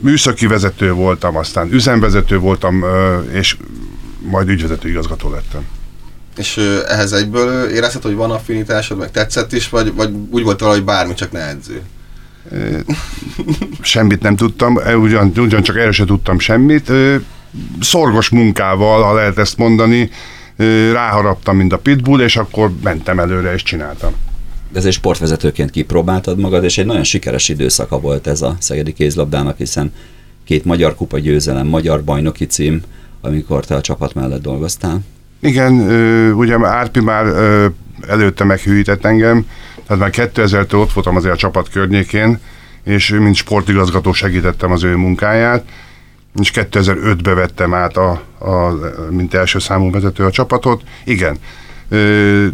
műszaki vezető voltam, aztán üzemvezető voltam, ö, és majd ügyvezető igazgató lettem. És ö, ehhez egyből érezted, hogy van affinitásod, meg tetszett is, vagy, vagy úgy volt valahogy bármi, csak ne edző? Semmit nem tudtam, ugyan, ugyancsak erre sem tudtam semmit. Szorgos munkával, ha lehet ezt mondani, ráharaptam, mint a pitbull, és akkor mentem előre, és csináltam. De ezért sportvezetőként kipróbáltad magad, és egy nagyon sikeres időszaka volt ez a Szegedi kézlabdának, hiszen két magyar kupa győzelem, magyar bajnoki cím, amikor te a csapat mellett dolgoztál. Igen, ugye Árpi már előtte meghűített engem, tehát már 2000-től ott voltam azért a csapat környékén, és mint sportigazgató segítettem az ő munkáját, és 2005-be vettem át, a, a, mint első számú vezető a csapatot. Igen, ö,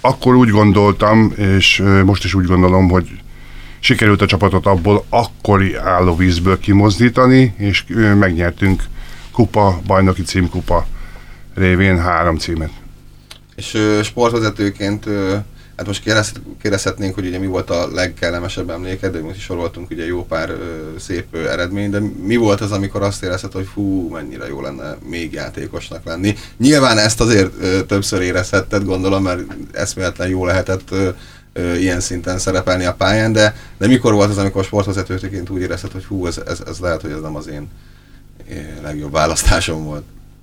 akkor úgy gondoltam, és most is úgy gondolom, hogy sikerült a csapatot abból akkori állóvízből kimozdítani, és megnyertünk kupa, bajnoki címkupa révén három címet. És sportvezetőként Hát most kérdezhetnénk, hogy ugye mi volt a legkellemesebb emléked, de most is soroltunk ugye jó pár ö, szép ö, eredmény, de mi volt az, amikor azt érezted, hogy fú, mennyire jó lenne még játékosnak lenni. Nyilván ezt azért ö, többször érezhetted, gondolom, mert eszméletlen jó lehetett ö, ö, ilyen szinten szerepelni a pályán, de, de mikor volt az, amikor sportvezetőként úgy érezted, hogy hú, ez, ez, ez lehet, hogy ez nem az én legjobb választásom volt?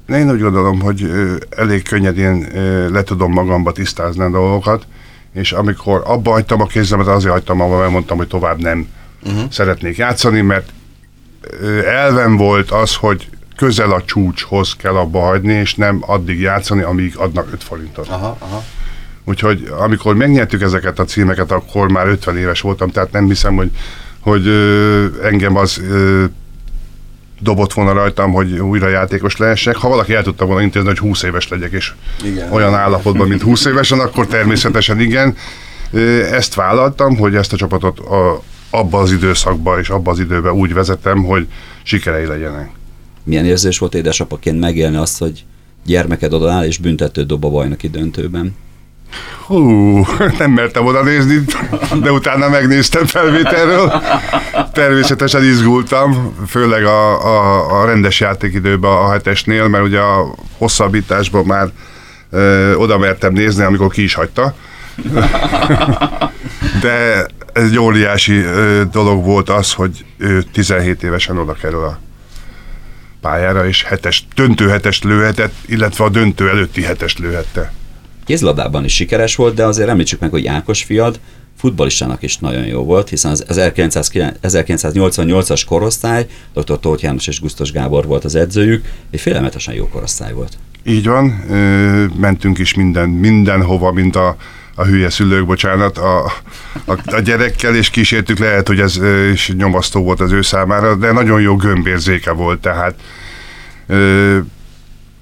Én úgy gondolom, hogy elég könnyedén le tudom magamba tisztázni a dolgokat, és amikor abba hagytam a kézzemet, azért hagytam abba, mert mondtam, hogy tovább nem uh-huh. szeretnék játszani, mert elven volt az, hogy közel a csúcshoz kell abba hagyni, és nem addig játszani, amíg adnak 5 forintot. Aha, aha. Úgyhogy amikor megnyertük ezeket a címeket, akkor már 50 éves voltam, tehát nem hiszem, hogy, hogy ö, engem az ö, dobott volna rajtam, hogy újra játékos lehessek. Ha valaki el tudta volna intézni, hogy 20 éves legyek, és igen. olyan állapotban, mint 20 évesen, akkor természetesen igen. Ezt vállaltam, hogy ezt a csapatot a, abba az időszakban és abba az időben úgy vezetem, hogy sikerei legyenek. Milyen érzés volt édesapaként megélni azt, hogy gyermeked odaáll és büntető dob a bajnoki döntőben? Hú, nem mertem oda nézni, de utána megnéztem felvételről. Természetesen izgultam, főleg a, a, a rendes játékidőben a hetesnél, mert ugye a hosszabbításban már ö, oda mertem nézni, amikor ki is hagyta. De ez egy óriási ö, dolog volt az, hogy ő 17 évesen oda kerül a pályára, és hetes, döntő hetest lőhetett, illetve a döntő előtti hetest lőhette kézlabdában is sikeres volt, de azért említsük meg, hogy Ákos fiad futballistának is nagyon jó volt, hiszen az 1988-as korosztály, dr. Tóth János és Gusztos Gábor volt az edzőjük, egy félelmetesen jó korosztály volt. Így van, mentünk is minden, mindenhova, mint a, a hülye szülők, bocsánat, a, a, a gyerekkel, és kísértük, lehet, hogy ez is nyomasztó volt az ő számára, de nagyon jó gömbérzéke volt, tehát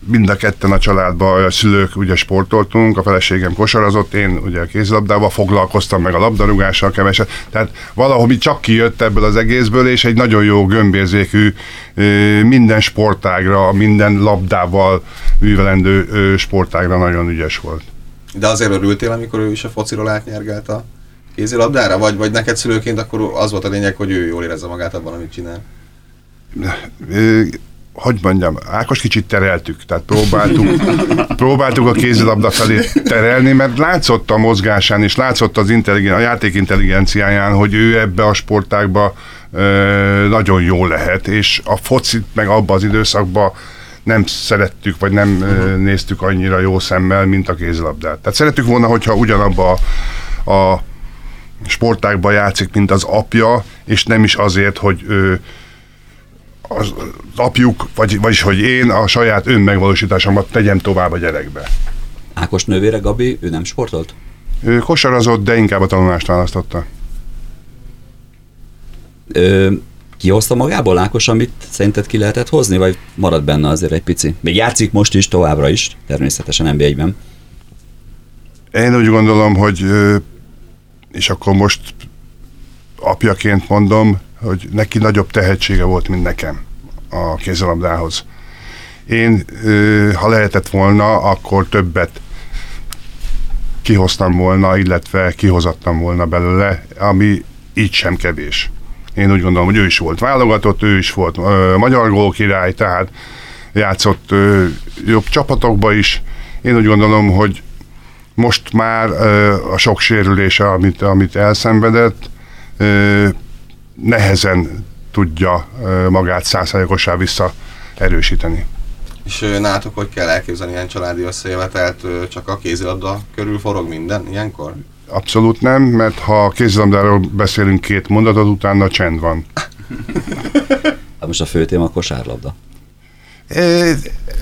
mind a ketten a családban a szülők ugye sportoltunk, a feleségem kosarazott, én ugye a kézilabdával foglalkoztam meg a labdarúgással keveset, tehát valahogy csak kijött ebből az egészből, és egy nagyon jó gömbérzékű minden sportágra, minden labdával művelendő sportágra nagyon ügyes volt. De azért örültél, amikor ő is a fociról átnyergelt a kézilabdára? Vagy, vagy neked szülőként akkor az volt a lényeg, hogy ő jól érezze magát abban, amit csinál? Hogy mondjam, Ákos kicsit tereltük, tehát próbáltuk, próbáltuk a kézilabda felé terelni, mert látszott a mozgásán, és látszott az intelligen, a játék intelligenciáján, hogy ő ebbe a sportákba ö, nagyon jó lehet, és a focit meg abba az időszakban nem szerettük, vagy nem uh-huh. néztük annyira jó szemmel, mint a kézilabdát. Tehát szerettük volna, hogyha ugyanabba a, a sportákba játszik, mint az apja, és nem is azért, hogy ő, az, apjuk, vagy, vagyis hogy én a saját önmegvalósításomat tegyem tovább a gyerekbe. Ákos nővére Gabi, ő nem sportolt? Ő kosarazott, de inkább a tanulást választotta. Ö, kihozta magából Ákos, amit szerinted ki lehetett hozni, vagy marad benne azért egy pici? Még játszik most is, továbbra is, természetesen nb ben Én úgy gondolom, hogy és akkor most apjaként mondom, hogy neki nagyobb tehetsége volt, mint nekem a kézilabdához. Én, ha lehetett volna, akkor többet kihoztam volna, illetve kihozattam volna belőle, ami így sem kevés. Én úgy gondolom, hogy ő is volt válogatott, ő is volt ö, magyar gólkirály, tehát játszott ö, jobb csapatokba is. Én úgy gondolom, hogy most már ö, a sok sérülése, amit, amit elszenvedett, ö, nehezen tudja magát százszázalékosá vissza erősíteni. És nátok hogy kell elképzelni ilyen családi összejövetelt, csak a kézilabda körül forog minden ilyenkor? Abszolút nem, mert ha a kézilabdáról beszélünk két mondatot, utána csend van. Hát most a fő téma a kosárlabda.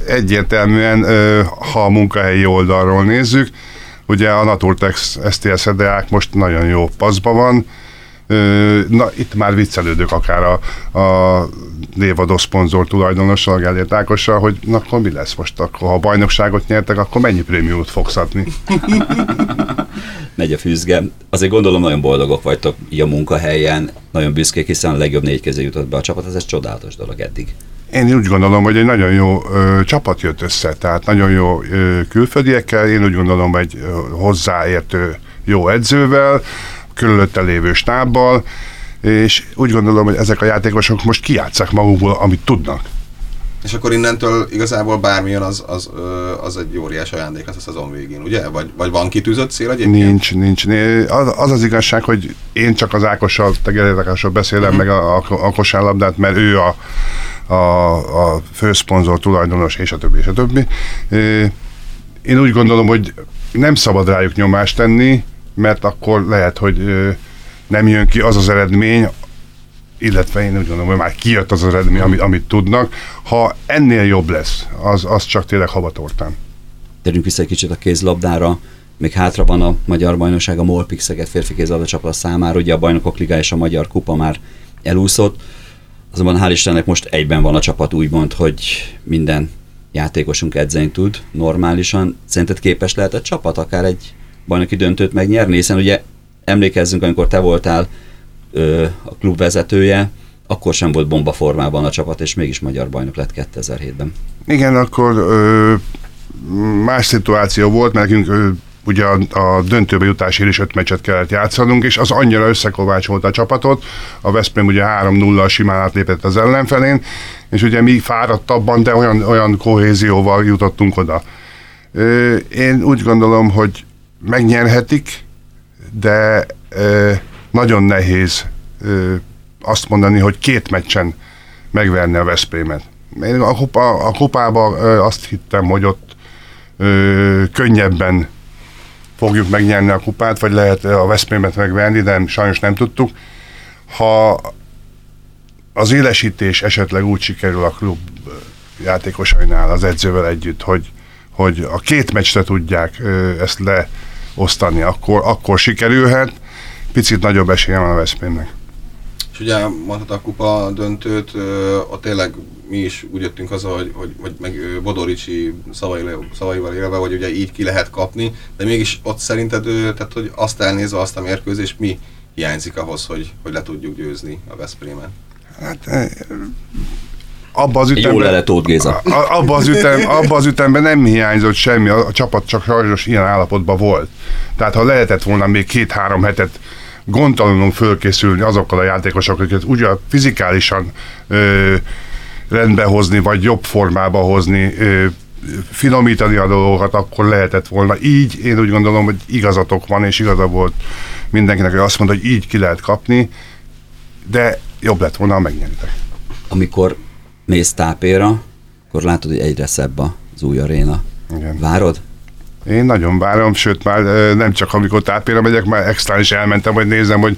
Egyértelműen, ha a munkahelyi oldalról nézzük, ugye a Naturtex STS Edeák most nagyon jó paszba van, Na, itt már viccelődök akár a, a névadó szponzor tulajdonossal, Gellért Ákossal, hogy na akkor mi lesz most, akkor, ha bajnokságot nyertek, akkor mennyi prémiumot fogsz adni? Megy a fűzge. Azért gondolom nagyon boldogok vagytok így a munkahelyen, nagyon büszkék, hiszen a legjobb négy közé jutott be a csapat, ez egy csodálatos dolog eddig. Én úgy gondolom, hogy egy nagyon jó ö, csapat jött össze, tehát nagyon jó ö, külföldiekkel, én úgy gondolom, hogy hozzáértő jó edzővel, körülötte lévő stábbal, és úgy gondolom, hogy ezek a játékosok most kijátszák magukból, amit tudnak. És akkor innentől igazából bármilyen az, az, az egy óriás ajándék lesz a szezon végén, ugye? Vagy, vagy van kitűzött cél egyébként? Nincs, nincs. Az az, az igazság, hogy én csak az Ákossal, Tegerétek beszélem uh-huh. meg a, a, a kosárlabdát, mert ő a, a, a főszponzor, tulajdonos, és a többi, és a többi. Én úgy gondolom, hogy nem szabad rájuk nyomást tenni, mert akkor lehet, hogy nem jön ki az az eredmény, illetve én úgy gondolom, hogy már kijött az az eredmény, amit, amit tudnak. Ha ennél jobb lesz, az, az csak tényleg havatortán. Térjünk vissza egy kicsit a kézlabdára. Még hátra van a Magyar Bajnokság, a Molpix Szeged férfi kézlabda csapat számára. Ugye a Bajnokok Liga és a Magyar Kupa már elúszott. Azonban hál' Istennek most egyben van a csapat úgymond, hogy minden játékosunk edzeni tud normálisan. Szerinted képes lehet a csapat akár egy bajnoki döntőt megnyerni, hiszen ugye emlékezzünk, amikor te voltál ö, a klub vezetője, akkor sem volt bomba formában a csapat, és mégis magyar bajnok lett 2007-ben. Igen, akkor ö, más szituáció volt, mert nekünk ö, ugye a, a döntőbe jutásért is öt meccset kellett játszanunk, és az annyira összekovácsolt a csapatot, a Veszprém ugye 3-0 simán átlépett az ellenfelén, és ugye mi fáradtabban, de olyan, olyan kohézióval jutottunk oda. Én úgy gondolom, hogy megnyerhetik, de ö, nagyon nehéz ö, azt mondani, hogy két meccsen megverni a Veszprémet. Én a, kupa, a kupában ö, azt hittem, hogy ott ö, könnyebben fogjuk megnyerni a kupát, vagy lehet a Veszprémet megvenni, de sajnos nem tudtuk. Ha az élesítés esetleg úgy sikerül a klub játékosainál az edzővel együtt, hogy, hogy a két meccsre tudják ezt leosztani, akkor, akkor sikerülhet. Picit nagyobb esélye van a Veszprémnek. És ugye mondhat a kupa döntőt, ott tényleg mi is úgy jöttünk haza, hogy, hogy, hogy meg Bodoricsi szavaival, szavaival élve, hogy ugye így ki lehet kapni, de mégis ott szerinted, tehát hogy azt elnézve azt a mérkőzést, mi hiányzik ahhoz, hogy, hogy le tudjuk győzni a Veszprémet? Hát abba az ütemben, Jól le lett Géza. Abba az, ütem, abba az ütemben nem hiányzott semmi, a, a csapat csak sajnos ilyen állapotban volt. Tehát ha lehetett volna még két-három hetet gondtalanul fölkészülni azokkal a játékosokkal, akiket ugye fizikálisan ö, rendbe hozni, vagy jobb formába hozni, ö, finomítani a dolgokat, akkor lehetett volna. Így én úgy gondolom, hogy igazatok van, és igaza volt mindenkinek, hogy azt mondta, hogy így ki lehet kapni, de jobb lett volna, ha megnyeritek. Amikor mész tápéra, akkor látod, hogy egyre szebb az új aréna. Igen. Várod? Én nagyon várom, sőt már nem csak amikor tápéra megyek, már extra is elmentem, hogy nézem, hogy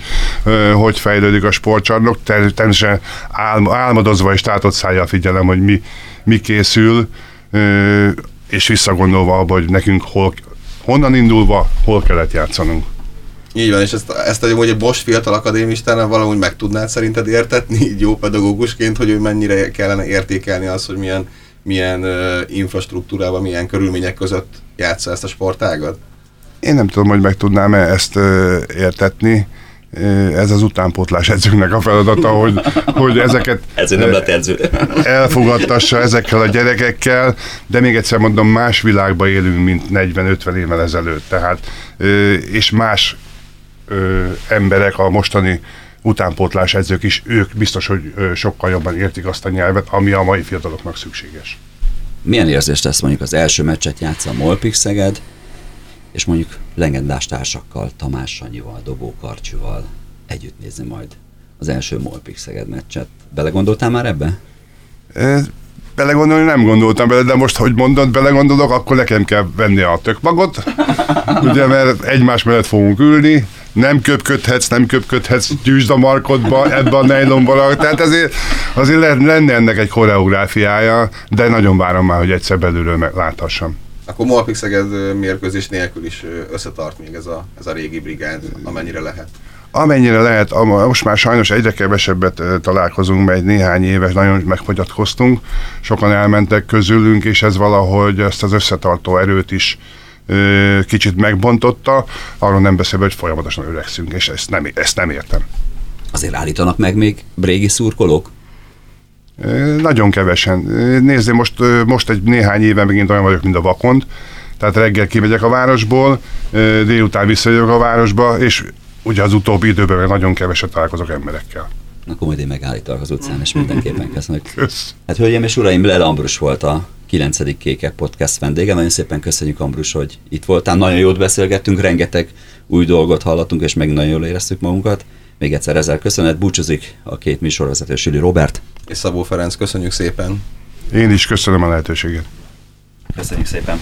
hogy fejlődik a sportcsarnok. Természetesen álm, álmodozva és tátott szájjal figyelem, hogy mi, mi készül, és visszagondolva abba, hogy nekünk hol, honnan indulva, hol kellett játszanunk. Így van, és ezt, ezt hogy egy Bosch fiatal akadémistán valahogy meg tudnád szerinted értetni, így jó pedagógusként, hogy ő mennyire kellene értékelni az, hogy milyen, milyen uh, infrastruktúrában, milyen körülmények között játsza ezt a sportágat? Én nem tudom, hogy meg tudnám-e ezt uh, értetni. Ez az utánpótlás edzőknek a feladata, hogy, hogy ezeket Ezért nem lett edző. elfogadtassa ezekkel a gyerekekkel, de még egyszer mondom, más világban élünk, mint 40-50 évvel ezelőtt. Tehát, és más ö, emberek, a mostani utánpótlás edzők is, ők biztos, hogy ö, sokkal jobban értik azt a nyelvet, ami a mai fiataloknak szükséges. Milyen érzést tesz mondjuk az első meccset játsza a Molpik Szeged, és mondjuk legendás társakkal, Tamás Sanyival, Dobó Karcsival együtt nézni majd az első Molpik Szeged meccset. Belegondoltál már ebbe? belegondolni nem gondoltam bele, de most, hogy mondod, belegondolok, akkor nekem kell venni a tökmagot, ugye, mert egymás mellett fogunk ülni, nem köpködhetsz, nem köpködhetsz, gyűjtsd a markodba, ebbe a nejlomba, tehát azért, azért lenne ennek egy koreográfiája, de nagyon várom már, hogy egyszer belülről megláthassam. Akkor Molpik Szeged mérkőzés nélkül is összetart még ez a, ez a régi brigád, amennyire lehet. Amennyire lehet, most már sajnos egyre kevesebbet találkozunk, mert egy néhány éves nagyon megfogyatkoztunk, sokan elmentek közülünk, és ez valahogy ezt az összetartó erőt is kicsit megbontotta, arról nem beszélve, hogy folyamatosan öregszünk, és ezt nem, ezt nem értem. Azért állítanak meg még brégi szurkolók? Nagyon kevesen. Nézd, most, most egy néhány éve megint olyan vagyok, mint a vakond, tehát reggel kimegyek a városból, délután visszajövök a városba, és ugye az utóbbi időben nagyon keveset találkozok emberekkel. Akkor majd én megállítalak az utcán, és mindenképpen köszönök. Kösz. Hát hölgyeim és uraim, Lel Ambrus volt a 9. Kékek Podcast vendége. Nagyon szépen köszönjük, Ambrus, hogy itt voltál. Nagyon jót beszélgettünk, rengeteg új dolgot hallottunk, és meg nagyon jól éreztük magunkat. Még egyszer ezzel köszönet, búcsúzik a két műsorvezető, Süli Robert. És Szabó Ferenc, köszönjük szépen. Én is köszönöm a lehetőséget. Köszönjük szépen.